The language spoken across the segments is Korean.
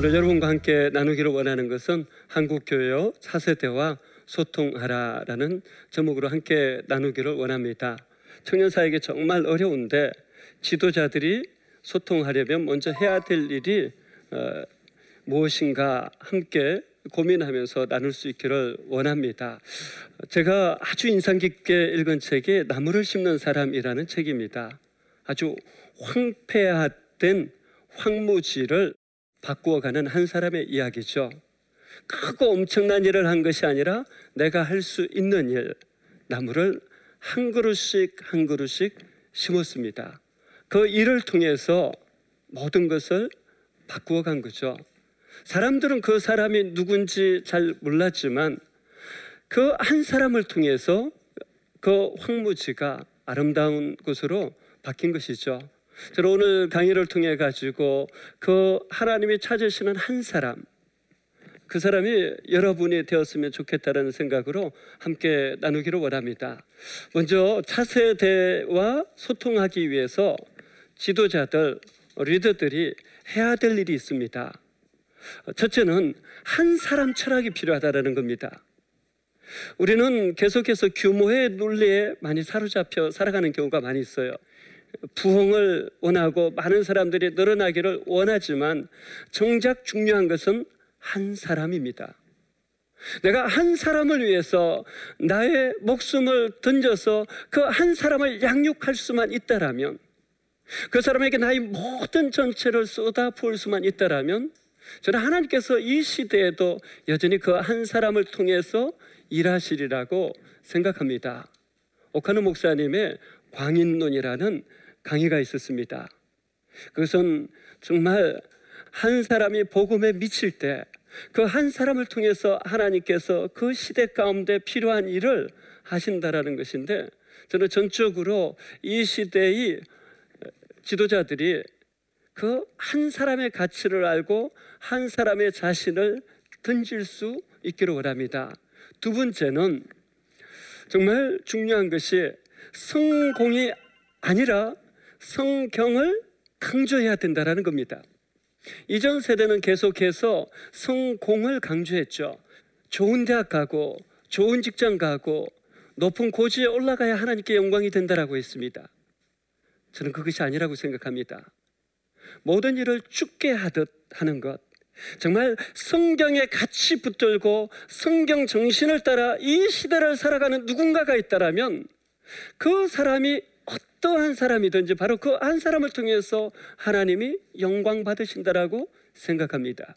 오늘 여러분과 함께 나누기를 원하는 것은 한국 교회의 차세대와 소통하라라는 제목으로 함께 나누기를 원합니다. 청년 사에게 정말 어려운데 지도자들이 소통하려면 먼저 해야 될 일이 어, 무엇인가 함께 고민하면서 나눌 수 있기를 원합니다. 제가 아주 인상 깊게 읽은 책이 나무를 심는 사람이라는 책입니다. 아주 황폐화된 황무지를 바꾸어가는 한 사람의 이야기죠. 크고 엄청난 일을 한 것이 아니라 내가 할 수 있는 일, 나무를 한 그루씩 한 그루씩 심었습니다. 그 일을 통해서 모든 것을 바꾸어 간 거죠. 사람들은 그 사람이 누군지 잘 몰랐지만 그 한 사람을 통해서 그 황무지가 아름다운 곳으로 바뀐 것이죠. 저는 오늘 강의를 통해 가지고 그 하나님이 찾으시는 한 사람, 그 사람이 여러분이 되었으면 좋겠다는 생각으로 함께 나누기를 원합니다. 먼저 차세대와 소통하기 위해서 지도자들, 리더들이 해야 될 일이 있습니다. 첫째는 한 사람 철학이 필요하다는 겁니다. 우리는 계속해서 규모의 논리에 많이 사로잡혀 살아가는 경우가 많이 있어요. 부흥을 원하고 많은 사람들이 늘어나기를 원하지만 정작 중요한 것은 한 사람입니다. 내가 한 사람을 위해서 나의 목숨을 던져서 그 한 사람을 양육할 수만 있다라면 그 사람에게 나의 모든 전체를 쏟아 부을 수만 있다라면 저는 하나님께서 이 시대에도 여전히 그 한 사람을 통해서 일하시리라고 생각합니다. 오카노 목사님의 광인론이라는 강의가 있었습니다. 그것은 정말 한 사람이 복음에 미칠 때 그 한 사람을 통해서 하나님께서 그 시대 가운데 필요한 일을 하신다라는 것인데 저는 전적으로 이 시대의 지도자들이 그 한 사람의 가치를 알고 한 사람의 자신을 던질 수 있기를 원합니다. 두 번째는 정말 중요한 것이 성공이 아니라 성경을 강조해야 된다라는 겁니다. 이전 세대는 계속해서 성공을 강조했죠. 좋은 대학 가고 좋은 직장 가고 높은 고지에 올라가야 하나님께 영광이 된다라고 했습니다. 저는 그것이 아니라고 생각합니다. 모든 일을 죽게 하듯 하는 것. 정말 성경에 같이 붙들고 성경 정신을 따라 이 시대를 살아가는 누군가가 있다라면 그 사람이 어떠한 사람이든지 바로 그 한 사람을 통해서 하나님이 영광 받으신다라고 생각합니다.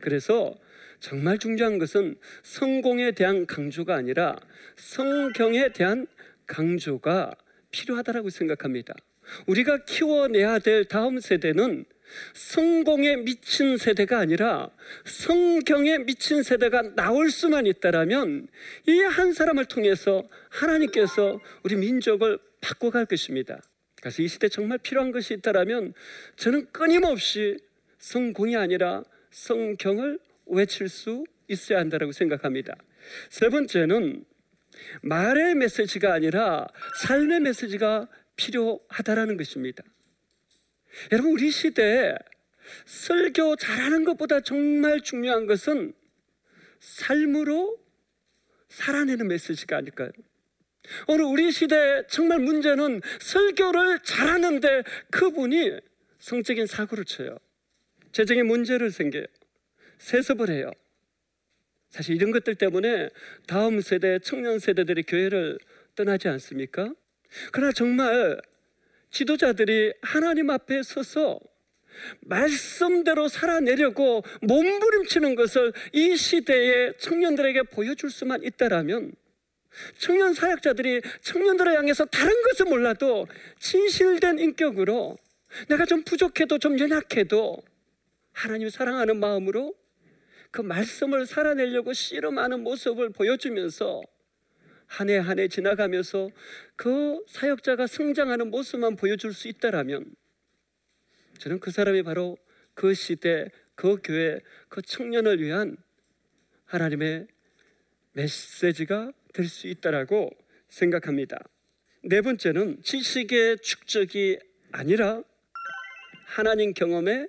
그래서 정말 중요한 것은 성공에 대한 강조가 아니라 성경에 대한 강조가 필요하다라고 생각합니다. 우리가 키워내야 될 다음 세대는 성공에 미친 세대가 아니라 성경에 미친 세대가 나올 수만 있다라면 이 한 사람을 통해서 하나님께서 우리 민족을 바꿔갈 것입니다. 그래서 이 시대 정말 필요한 것이 있다라면 저는 끊임없이 성공이 아니라 성경을 외칠 수 있어야 한다고 생각합니다. 세 번째는 말의 메시지가 아니라 삶의 메시지가 필요하다라는 것입니다. 여러분 우리 시대에 설교 잘하는 것보다 정말 중요한 것은 삶으로 살아내는 메시지가 아닐까요? 오늘 우리 시대 정말 문제는 설교를 잘하는데 그분이 성적인 사고를 쳐요. 재정의 문제를 생겨요. 세습을 해요. 사실 이런 것들 때문에 다음 세대, 청년 세대들이 교회를 떠나지 않습니까? 그러나 정말 지도자들이 하나님 앞에 서서 말씀대로 살아내려고 몸부림치는 것을 이 시대의 청년들에게 보여줄 수만 있다라면 청년 사역자들이 청년들을 향해서 다른 것을 몰라도 진실된 인격으로 내가 좀 부족해도 좀 연약해도 하나님 사랑하는 마음으로 그 말씀을 살아내려고 씨름하는 모습을 보여주면서 한 해 한 해 지나가면서 그 사역자가 성장하는 모습만 보여줄 수 있다라면 저는 그 사람이 바로 그 시대, 그 교회, 그 청년을 위한 하나님의 메시지가 될 수 있다라고 생각합니다. 네 번째는 지식의 축적이 아니라 하나님 경험의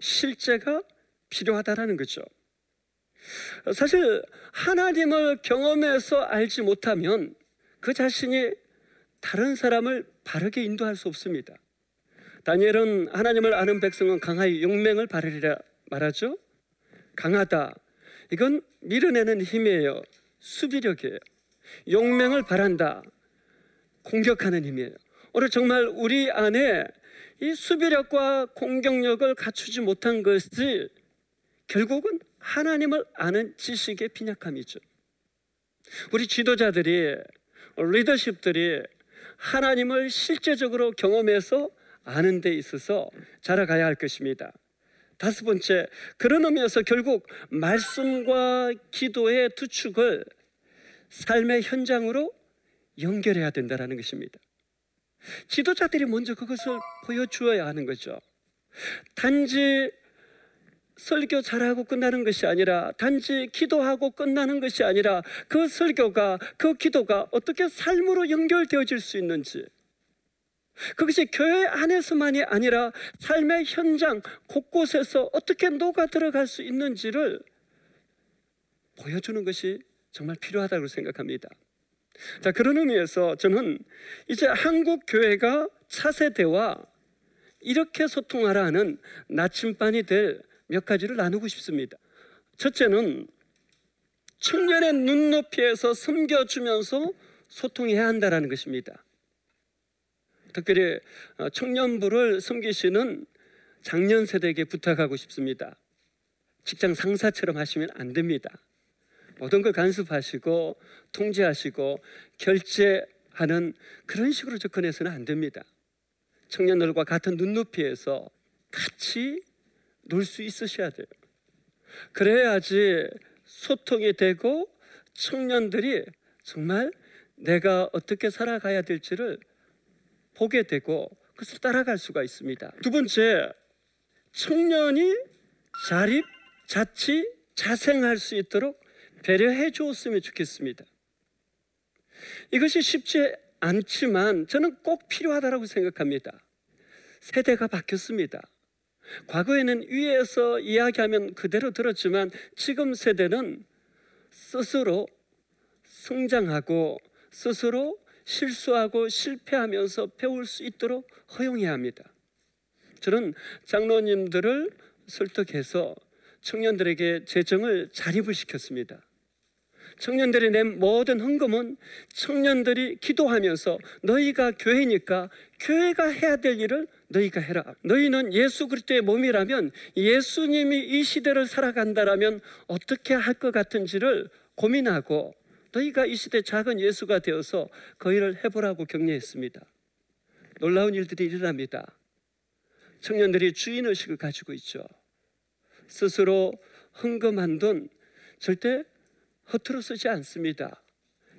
실제가 필요하다라는 거죠. 사실 하나님을 경험해서 알지 못하면 그 자신이 다른 사람을 바르게 인도할 수 없습니다. 다니엘은 하나님을 아는 백성은 강하여 용맹을 바르리라 말하죠. 강하다. 이건 밀어내는 힘이에요. 수비력이에요. 용맹을 바란다. 공격하는 힘이에요. 오늘 정말 우리 안에 이 수비력과 공격력을 갖추지 못한 것이 결국은 하나님을 아는 지식의 빈약함이죠. 우리 지도자들이 리더십들이 하나님을 실제적으로 경험해서 아는 데 있어서 자라가야 할 것입니다. 다섯 번째, 그런 의미에서 결국 말씀과 기도의 두 축을 삶의 현장으로 연결해야 된다는 것입니다. 지도자들이 먼저 그것을 보여주어야 하는 거죠. 단지 설교 잘하고 끝나는 것이 아니라 단지 기도하고 끝나는 것이 아니라 그 설교가 그 기도가 어떻게 삶으로 연결되어질 수 있는지 그것이 교회 안에서만이 아니라 삶의 현장 곳곳에서 어떻게 녹아 들어갈 수 있는지를 보여주는 것이 정말 필요하다고 생각합니다. 자, 그런 의미에서 저는 이제 한국 교회가 차세대와 이렇게 소통하라 하는 나침반이 될 몇 가지를 나누고 싶습니다. 첫째는 청년의 눈높이에서 섬겨주면서 소통해야 한다는 것입니다. 특별히 어, 청년부를 섬기시는 장년 세대에게 부탁하고 싶습니다. 직장 상사처럼 하시면 안 됩니다. 모든 걸 간섭하시고 통제하시고 결제하는 그런 식으로 접근해서는 안 됩니다. 청년들과 같은 눈높이에서 같이 놀수 있으셔야 돼요. 그래야지 소통이 되고 청년들이 정말 내가 어떻게 살아가야 될지를 보게 되고 그것을 따라갈 수가 있습니다. 두 번째, 청년이 자립, 자치, 자생할 수 있도록 배려해 주었으면 좋겠습니다. 이것이 쉽지 않지만 저는 꼭 필요하다고 생각합니다. 세대가 바뀌었습니다. 과거에는 위에서 이야기하면 그대로 들었지만 지금 세대는 스스로 성장하고 스스로 실수하고 실패하면서 배울 수 있도록 허용해야 합니다. 저는 장로님들을 설득해서 청년들에게 재정을 자립을 시켰습니다. 청년들이 낸 모든 헌금은 청년들이 기도하면서 너희가 교회니까 교회가 해야 될 일을 너희가 해라. 너희는 예수 그리스도의 몸이라면 예수님이 이 시대를 살아간다라면 어떻게 할 것 같은지를 고민하고 너희가 이 시대 작은 예수가 되어서 그 일을 해보라고 격려했습니다. 놀라운 일들이 일어납니다. 청년들이 주인 의식을 가지고 있죠. 스스로 헌금한 돈 절대 허투루 쓰지 않습니다.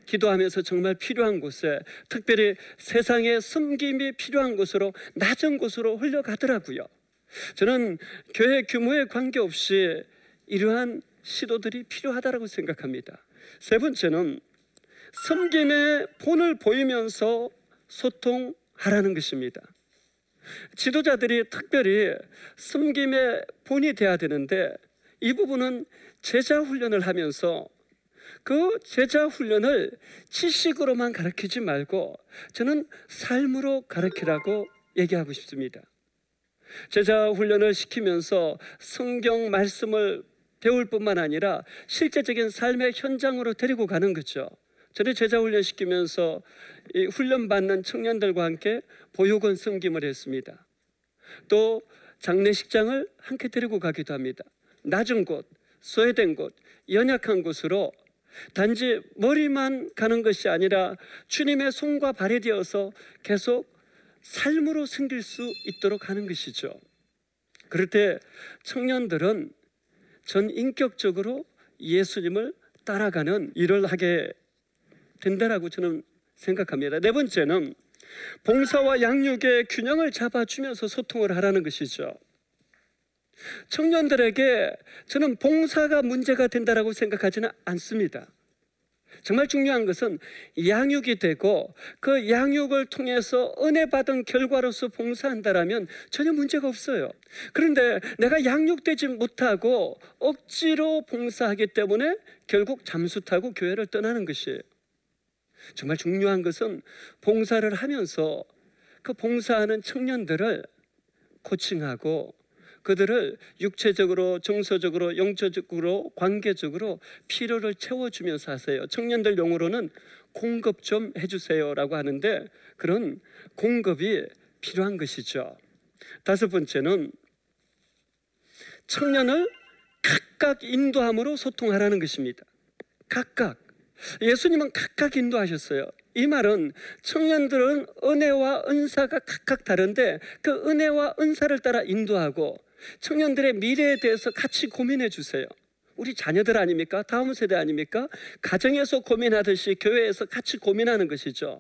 기도하면서 정말 필요한 곳에 특별히 세상에 섬김이 필요한 곳으로 낮은 곳으로 흘러가더라고요. 저는 교회 규모에 관계없이 이러한 시도들이 필요하다고 생각합니다. 세 번째는 섬김의 본을 보이면서 소통하라는 것입니다. 지도자들이 특별히 섬김의 본이 돼야 되는데 이 부분은 제자 훈련을 하면서 그 제자 훈련을 지식으로만 가르치지 말고 저는 삶으로 가르치라고 얘기하고 싶습니다. 제자 훈련을 시키면서 성경 말씀을 배울 뿐만 아니라 실제적인 삶의 현장으로 데리고 가는 거죠. 저를 제자 훈련 시키면서 훈련 받는 청년들과 함께 보육원 섬김을 했습니다. 또 장례식장을 함께 데리고 가기도 합니다. 낮은 곳, 소외된 곳, 연약한 곳으로 단지 머리만 가는 것이 아니라 주님의 손과 발이 되어서 계속 삶으로 생길 수 있도록 하는 것이죠. 그럴 때 청년들은 전 인격적으로 예수님을 따라가는 일을 하게 된다라고 저는 생각합니다. 네 번째는 봉사와 양육의 균형을 잡아주면서 소통을 하라는 것이죠. 청년들에게 저는 봉사가 문제가 된다라고 생각하지는 않습니다. 정말 중요한 것은 양육이 되고 그 양육을 통해서 은혜 받은 결과로서 봉사한다라면 전혀 문제가 없어요. 그런데 내가 양육되지 못하고 억지로 봉사하기 때문에 결국 잠수 타고 교회를 떠나는 것이에요. 정말 중요한 것은 봉사를 하면서 그 봉사하는 청년들을 코칭하고 그들을 육체적으로, 정서적으로, 영적으로, 관계적으로 필요를 채워주면서 하세요. 청년들 용어로는 공급 좀 해주세요라고 하는데 그런 공급이 필요한 것이죠. 다섯 번째는 청년을 각각 인도함으로 소통하라는 것입니다. 각각. 예수님은 각각 인도하셨어요. 이 말은 청년들은 은혜와 은사가 각각 다른데 그 은혜와 은사를 따라 인도하고 청년들의 미래에 대해서 같이 고민해 주세요. 우리 자녀들 아닙니까? 다음 세대 아닙니까? 가정에서 고민하듯이 교회에서 같이 고민하는 것이죠.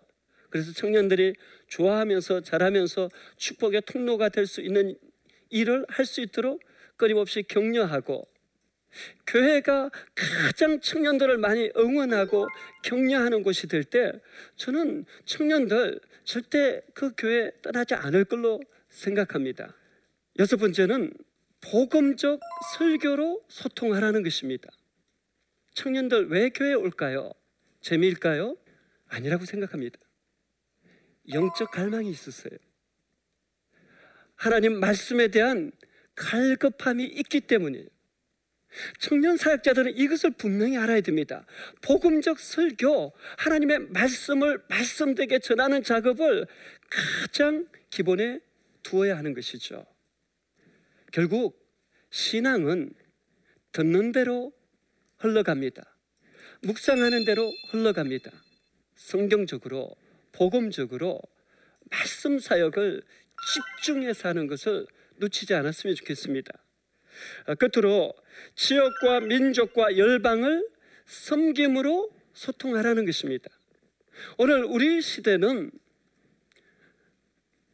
그래서 청년들이 좋아하면서 잘하면서 축복의 통로가 될 수 있는 일을 할 수 있도록 끊임없이 격려하고 교회가 가장 청년들을 많이 응원하고 격려하는 곳이 될 때 저는 청년들 절대 그 교회 떠나지 않을 걸로 생각합니다. 여섯 번째는 복음적 설교로 소통하라는 것입니다. 청년들 왜 교회에 올까요? 재미일까요? 아니라고 생각합니다. 영적 갈망이 있었어요. 하나님 말씀에 대한 갈급함이 있기 때문이에요. 청년 사역자들은 이것을 분명히 알아야 됩니다. 복음적 설교, 하나님의 말씀을 말씀되게 전하는 작업을 가장 기본에 두어야 하는 것이죠. 결국 신앙은 듣는 대로 흘러갑니다. 묵상하는 대로 흘러갑니다. 성경적으로, 복음적으로 말씀 사역을 집중해서 하는 것을 놓치지 않았으면 좋겠습니다. 아, 끝으로 지역과 민족과 열방을 섬김으로 소통하라는 것입니다. 오늘 우리 시대는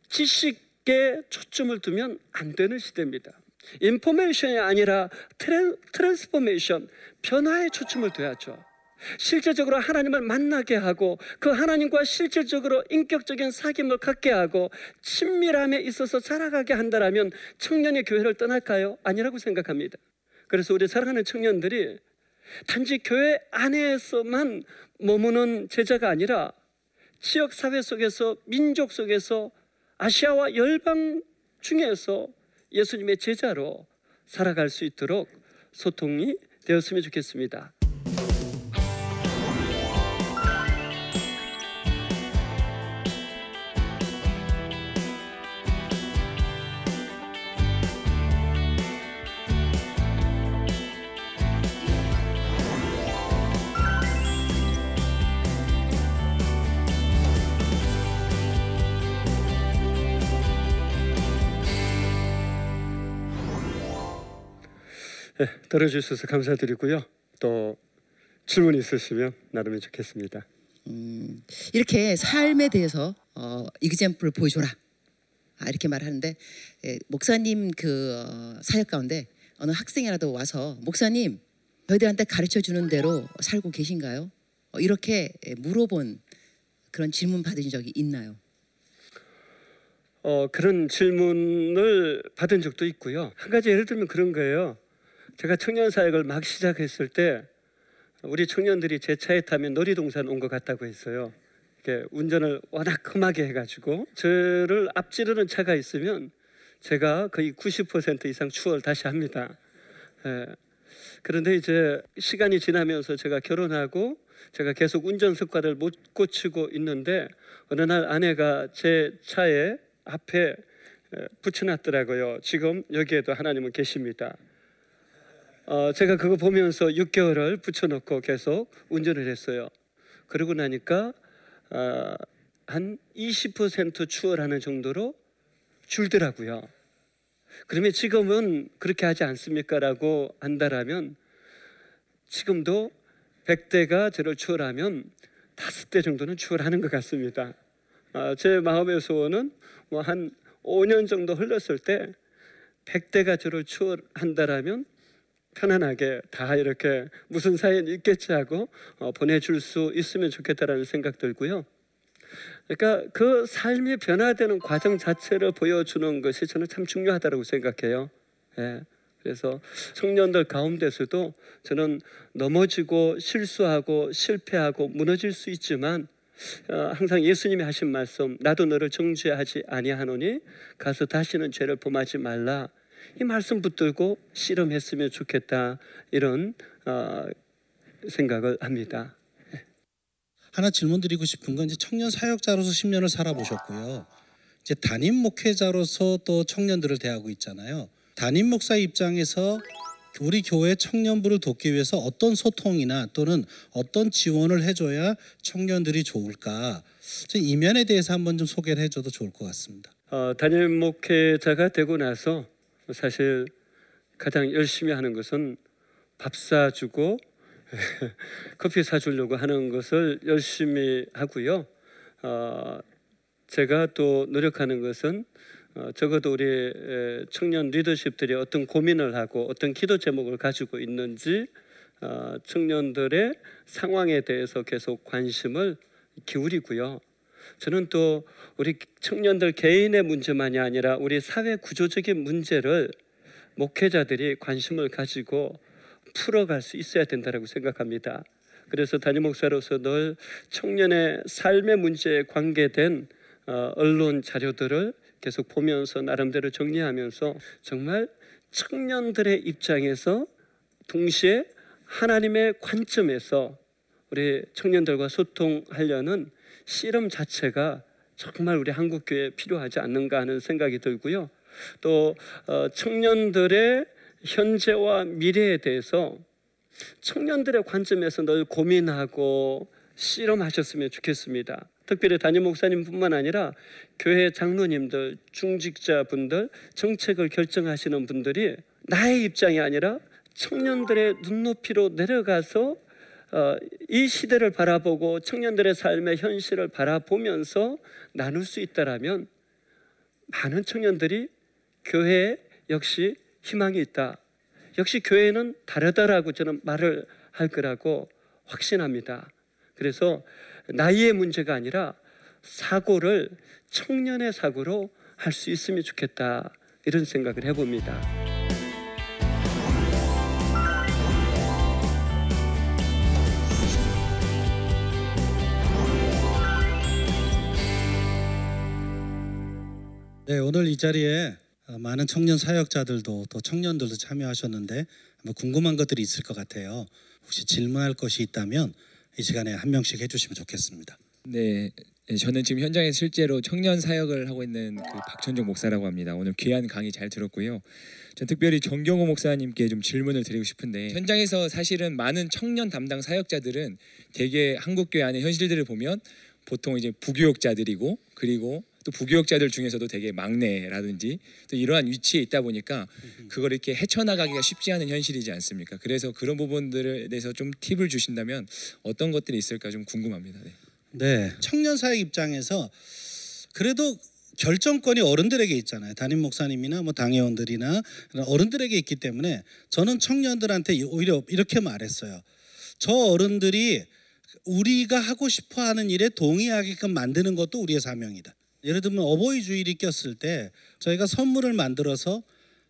지식 에 초점을 두면 안 되는 시대입니다. information이 아니라 trans, transformation, 변화에 초점을 둬야죠. 실제적으로 하나님을 만나게 하고 그 하나님과 실질적으로 인격적인 사귐을 갖게 하고 친밀함에 있어서 살아가게 한다라면 청년의 교회를 떠날까요? 아니라고 생각합니다. 그래서 우리 사랑하는 청년들이 단지 교회 안에서만 머무는 제자가 아니라 지역 사회 속에서 민족 속에서 아시아와 열방 중에서 예수님의 제자로 살아갈 수 있도록 소통이 되었으면 좋겠습니다. 들어주셔서 감사드리고요. 또 질문 있으시면 나누면 좋겠습니다. 음, 이렇게 삶에 대해서 어, 이그젠플을 보여줘라. 아, 이렇게 말하는데 예, 목사님 그 어, 사역 가운데 어느 학생이라도 와서 목사님 저희들한테 가르쳐 주는 대로 살고 계신가요? 어, 이렇게 예, 물어본 그런 질문 받은 적이 있나요? 어, 그런 질문을 받은 적도 있고요. 한 가지 예를 들면 그런 거예요. 제가 청년 사역을 막 시작했을 때 우리 청년들이 제 차에 타면 놀이동산 온 것 같다고 했어요. 이렇게 운전을 워낙 험하게 해가지고 저를 앞지르는 차가 있으면 제가 거의 90% 이상 추월 다시 합니다. 예. 그런데 이제 시간이 지나면서 제가 결혼하고 제가 계속 운전 습관을 못 고치고 있는데 어느 날 아내가 제 차에 앞에 붙여놨더라고요. 지금 여기에도 하나님은 계십니다. 어, 제가 그거 보면서 6개월을 붙여놓고 계속 운전을 했어요. 그러고 나니까 어, 한20% 추월하는 정도로 줄더라고요. 그러면 지금은 그렇게 하지 않습니까라고 한다라면 지금도 100대가 저를 추월하면 다섯 대 정도는 추월하는 것 같습니다. 어, 제 마음의 소원은 뭐 한 5년 정도 흘렀을 때 100대가 저를 추월한다라면 편안하게 다 이렇게 무슨 사연 있겠지 하고 어, 보내줄 수 있으면 좋겠다라는 생각 들고요. 그러니까 그 삶이 변화되는 과정 자체를 보여주는 것이 저는 참 중요하다고 생각해요. 예. 그래서 청년들 가운데서도 저는 넘어지고 실수하고 실패하고 무너질 수 있지만 어, 항상 예수님이 하신 말씀 나도 너를 정죄하지 아니하노니 가서 다시는 죄를 범하지 말라 이 말씀 붙들고 씨름했으면 좋겠다 이런 어, 생각을 합니다. 하나 질문 드리고 싶은 건 이제 청년 사역자로서 10년을 살아보셨고요. 이제 담임 목회자로서 또 청년들을 대하고 있잖아요. 담임 목사 입장에서 우리 교회 청년부를 돕기 위해서 어떤 소통이나 또는 어떤 지원을 해줘야 청년들이 좋을까? 저 이면에 대해서 한번 좀 소개를 해줘도 좋을 것 같습니다. 어, 담임 목회자가 되고 나서 사실 가장 열심히 하는 것은 밥 사주고 커피 사주려고 하는 것을 열심히 하고요. 어, 제가 또 노력하는 것은 어, 적어도 우리 에, 청년 리더십들이 어떤 고민을 하고 어떤 기도 제목을 가지고 있는지 어, 청년들의 상황에 대해서 계속 관심을 기울이고요. 저는 또 우리 청년들 개인의 문제만이 아니라 우리 사회 구조적인 문제를 목회자들이 관심을 가지고 풀어갈 수 있어야 된다고 생각합니다. 그래서 담임 목사로서 늘 청년의 삶의 문제에 관계된 어, 언론 자료들을 계속 보면서 나름대로 정리하면서 정말 청년들의 입장에서 동시에 하나님의 관점에서 우리 청년들과 소통하려는 씨름 자체가 정말 우리 한국 교회에 필요하지 않는가 하는 생각이 들고요. 또 어, 청년들의 현재와 미래에 대해서 청년들의 관점에서 늘 고민하고 씨름하셨으면 좋겠습니다. 특별히 담임 목사님뿐만 아니라 교회 장로님들, 중직자분들, 정책을 결정하시는 분들이 나의 입장이 아니라 청년들의 눈높이로 내려가서 어, 이 시대를 바라보고 청년들의 삶의 현실을 바라보면서 나눌 수 있다라면 많은 청년들이 교회 역시 희망이 있다. 역시 교회는 다르다라고 저는 말을 할 거라고 확신합니다. 그래서 나이의 문제가 아니라 사고를 청년의 사고로 할 수 있으면 좋겠다. 이런 생각을 해봅니다. 네, 오늘 이 자리에 어, 많은 청년 사역자들도 또 청년들도 참여하셨는데 아마 궁금한 것들이 있을 것 같아요. 혹시 질문할 것이 있다면 이 시간에 한 명씩 해주시면 좋겠습니다. 네, 네, 저는 지금 현장에서 실제로 청년 사역을 하고 있는 그 박천종 목사라고 합니다. 오늘 귀한 강의 잘 들었고요. 전 특별히 정경호 목사님께 좀 질문을 드리고 싶은데 현장에서 사실은 많은 청년 담당 사역자들은 대개 한국 교회 안의 현실들을 보면 보통 이제 부교육자들이고 그리고 또 부교육자들 중에서도 되게 막내라든지 또 이러한 위치에 있다 보니까 그걸 이렇게 헤쳐나가기가 쉽지 않은 현실이지 않습니까? 그래서 그런 부분들에 대해서 좀 팁을 주신다면 어떤 것들이 있을까 좀 궁금합니다. 네. 네, 청년 사역 입장에서 그래도 결정권이 어른들에게 있잖아요. 담임 목사님이나 뭐 당회원들이나 어른들에게 있기 때문에 저는 청년들한테 오히려 이렇게 말했어요. 저 어른들이 우리가 하고 싶어 하는 일에 동의하게끔 만드는 것도 우리의 사명이다. 예를 들면 어버이 주일이 꼈을 때 저희가 선물을 만들어서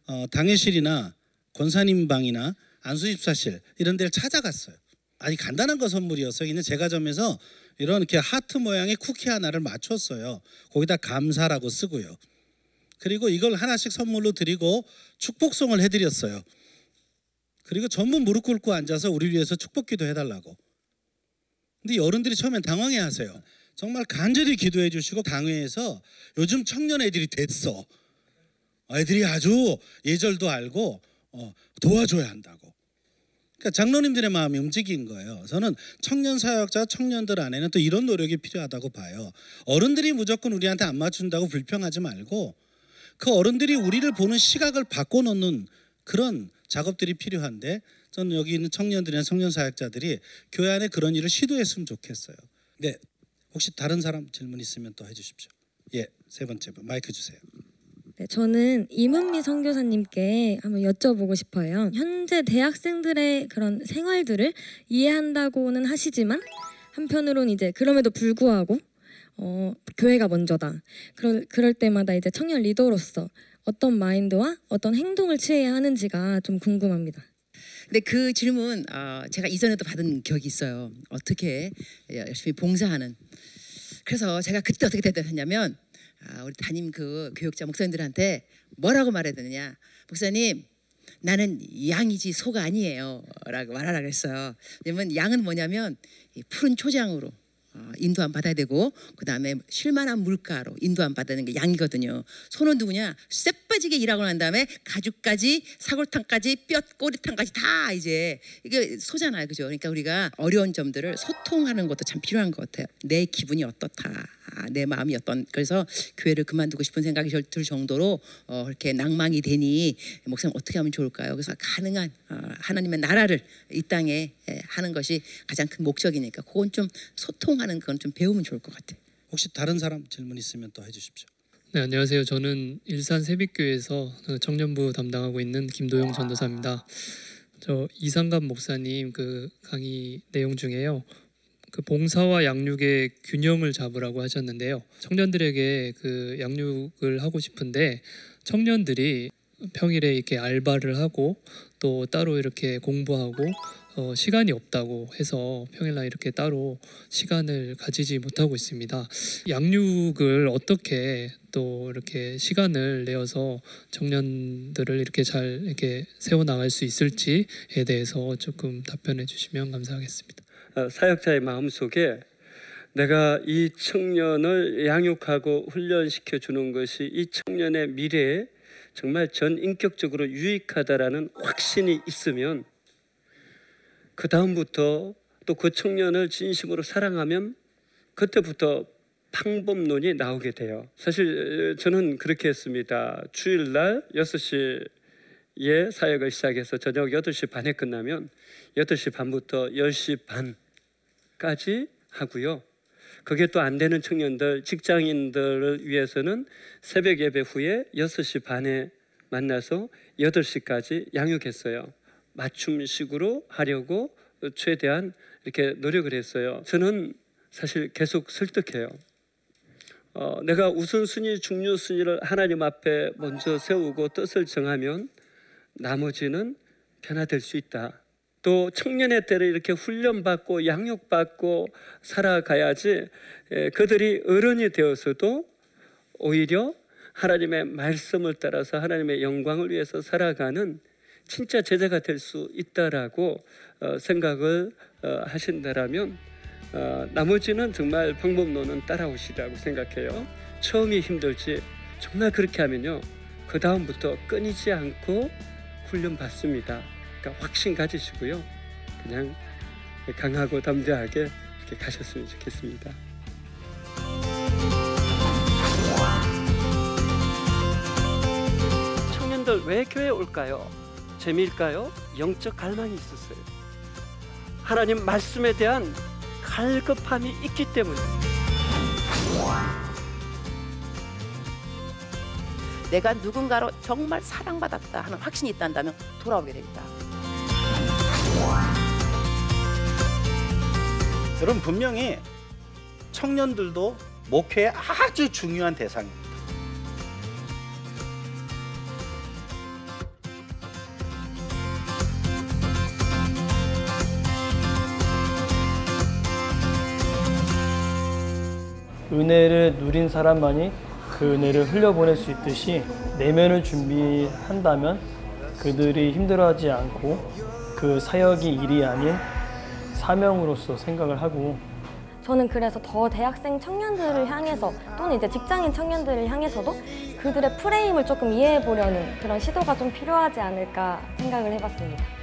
어, 당회실이나 권사님 방이나 안수집사실 이런 데를 찾아갔어요. 아니 간단한 거 선물이었어요. 그냥 제과점에서 이런 이렇게 하트 모양의 쿠키 하나를 맞췄어요. 거기다 감사라고 쓰고요. 그리고 이걸 하나씩 선물로 드리고 축복송을 해드렸어요. 그리고 전부 무릎 꿇고 앉아서 우리 위해서 축복기도 해달라고. 근데 어른들이 처음엔 당황해 하세요. 정말 간절히 기도해 주시고 당회에서 요즘 청년 애들이 됐어. 애들이 아주 예절도 알고 어, 도와줘야 한다고. 그러니까 장로님들의 마음이 움직인 거예요. 저는 청년 사역자 청년들 안에는 또 이런 노력이 필요하다고 봐요. 어른들이 무조건 우리한테 안 맞춘다고 불평하지 말고 그 어른들이 우리를 보는 시각을 바꿔놓는 그런 작업들이 필요한데 저는 여기 있는 청년들이나 청년 사역자들이 교회 안에 그런 일을 시도했으면 좋겠어요. 네, 혹시 다른 사람 질문 있으면 또 해주십시오. 예, 세 번째 분 마이크 주세요. 네, 저는 임은미 선교사님께 한번 여쭤보고 싶어요. 현재 대학생들의 그런 생활들을 이해한다고는 하시지만 한편으로는 이제 그럼에도 불구하고 어, 교회가 먼저다. 그럴 그럴 때마다 이제 청년 리더로서 어떤 마인드와 어떤 행동을 취해야 하는지가 좀 궁금합니다. 근데 그 질문 어, 제가 이전에도 받은 기억이 있어요. 어떻게 열심히 봉사하는. 그래서 제가 그때 어떻게 대답했냐면 아, 우리 담임 그 교육자 목사님들한테 뭐라고 말해야 되느냐. 목사님 나는 양이지 소가 아니에요 라고 말하라 그랬어요. 왜냐면 양은 뭐냐면 이 푸른 초장으로 어, 인도함 받아야 되고 그 다음에 쉴만한 물가로 인도함 받는 게 양이거든요. 소는 누구냐? 쎄빠지게 일하고 난 다음에 가죽까지 사골탕까지 뼈 꼬리탕까지 다 이제 이게 소잖아요, 그죠? 그러니까 우리가 어려운 점들을 소통하는 것도 참 필요한 것 같아요. 내 기분이 어떻다, 아, 내 마음이 어떤 그래서 교회를 그만두고 싶은 생각이 절- 들 정도로 어, 이렇게 낭망이 되니 목사님 어떻게 하면 좋을까요? 그래서 가능한 어, 하나님의 나라를 이 땅에 예, 하는 것이 가장 큰 목적이니까 그건 좀 소통하는 그건 좀 배우면 좋을 것 같아요. 혹시 다른 사람 질문 있으면 또 해주십시오. 네, 안녕하세요. 저는 일산 세빛교회에서 청년부 담당하고 있는 김도영 전도사입니다. 저 이상감 목사님 그 강의 내용 중에요. 그 봉사와 양육의 균형을 잡으라고 하셨는데요. 청년들에게 그 양육을 하고 싶은데 청년들이 평일에 이렇게 알바를 하고 또 따로 이렇게 공부하고 어, 시간이 없다고 해서 평일날 이렇게 따로 시간을 가지지 못하고 있습니다. 양육을 어떻게 또 이렇게 시간을 내어서 청년들을 이렇게 잘 이렇게 세워 나갈 수 있을지에 대해서 조금 답변해 주시면 감사하겠습니다. 어, 사역자의 마음 속에 내가 이 청년을 양육하고 훈련시켜 주는 것이 이 청년의 미래에 정말 전 인격적으로 유익하다라는 확신이 있으면 그 다음부터 또 그 청년을 진심으로 사랑하면 그때부터 방법론이 나오게 돼요. 사실 어, 저는 그렇게 했습니다. 주일날 6시에 사역을 시작해서 저녁 8시 반에 끝나면 8시 반부터 10시 반까지 하고요. 그게 또 안 되는 청년들, 직장인들을 위해서는 새벽 예배 후에 6시 반에 만나서 8시까지 양육했어요. 맞춤식으로 하려고 최대한 이렇게 노력을 했어요. 저는 사실 계속 설득해요. 어, 내가 우선순위, 중요순위를 하나님 앞에 먼저 세우고 뜻을 정하면 나머지는 변화될 수 있다. 또 청년의 때를 이렇게 훈련받고 양육받고 살아가야지 에, 그들이 어른이 되어서도 오히려 하나님의 말씀을 따라서 하나님의 영광을 위해서 살아가는 진짜 제자가 될 수 있다라고 어, 생각을 어, 하신다라면 어, 나머지는 정말 방법론은 따라오시라고 생각해요. 처음이 힘들지 정말 그렇게 하면요 그 다음부터 끊이지 않고 훈련 받습니다. 그러니까 확신 가지시고요 그냥 강하고 담대하게 이렇게 가셨으면 좋겠습니다. 왜 교회 올까요? 재미일까요? 영적 갈망이 있었어요. 하나님 말씀에 대한 갈급함이 있기 때문에 내가 누군가로 정말 사랑받았다 하는 확신이 있다면 돌아오게 됩니다. 여러분 분명히 청년들도 목회의 아주 중요한 대상입니다. 은혜를 누린 사람만이 그 은혜를 흘려보낼 수 있듯이 내면을 준비한다면 그들이 힘들어하지 않고 그 사역이 일이 아닌 사명으로서 생각을 하고 저는 그래서 더 대학생 청년들을 향해서 또는 이제 직장인 청년들을 향해서도 그들의 프레임을 조금 이해해 보려는 그런 시도가 좀 필요하지 않을까 생각을 해봤습니다.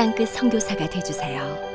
땅끝 선교사가 되주세요.